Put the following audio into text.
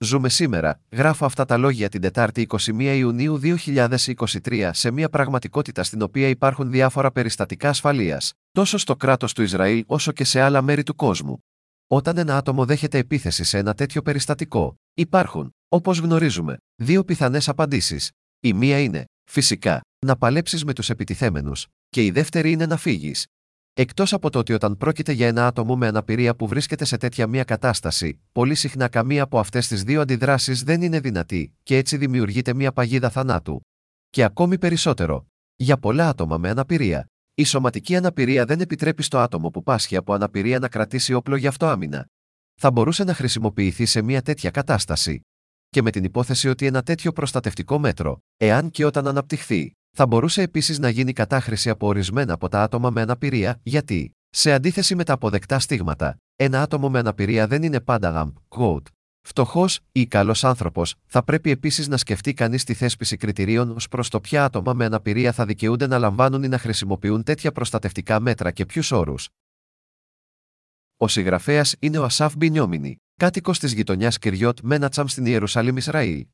Ζούμε σήμερα, γράφω αυτά τα λόγια την Τετάρτη 21 Ιουνίου 2023 σε μια πραγματικότητα στην οποία υπάρχουν διάφορα περιστατικά ασφαλείας, τόσο στο κράτος του Ισραήλ όσο και σε άλλα μέρη του κόσμου. Όταν ένα άτομο δέχεται επίθεση σε ένα τέτοιο περιστατικό, υπάρχουν, όπως γνωρίζουμε, δύο πιθανές απαντήσεις. Η μία είναι, φυσικά, να παλέψεις με τους επιτιθέμενους, και η δεύτερη είναι να φύγεις. Εκτός από το ότι όταν πρόκειται για ένα άτομο με αναπηρία που βρίσκεται σε τέτοια μία κατάσταση, πολύ συχνά καμία από αυτές τις δύο αντιδράσεις δεν είναι δυνατή, και έτσι δημιουργείται μία παγίδα θανάτου. Και ακόμη περισσότερο. Για πολλά άτομα με αναπηρία, η σωματική αναπηρία δεν επιτρέπει στο άτομο που πάσχει από αναπηρία να κρατήσει όπλο για αυτό άμυνα. Θα μπορούσε να χρησιμοποιηθεί σε μια τέτοια κατάσταση. Και με την υπόθεση ότι ένα τέτοιο προστατευτικό μέτρο, εάν και όταν αναπτυχθεί, θα μπορούσε επίσης να γίνει κατάχρηση από ορισμένα από τα άτομα με αναπηρία, γιατί, σε αντίθεση με τα αποδεκτά στίγματα, ένα άτομο με αναπηρία δεν είναι πάντα γαμ, quote. Φτωχός ή καλός άνθρωπος, θα πρέπει επίσης να σκεφτεί κανείς τη θέσπιση κριτηρίων ως προς το ποια άτομα με αναπηρία θα δικαιούνται να λαμβάνουν ή να χρησιμοποιούν τέτοια προστατευτικά μέτρα και ποιους όρους. Ο συγγραφέας είναι ο Ασάφ Μπινιόμινι, κάτοικος της γειτονιάς Κυριότ Μένατσαμ στην Ιερουσαλήμ Ισραήλ.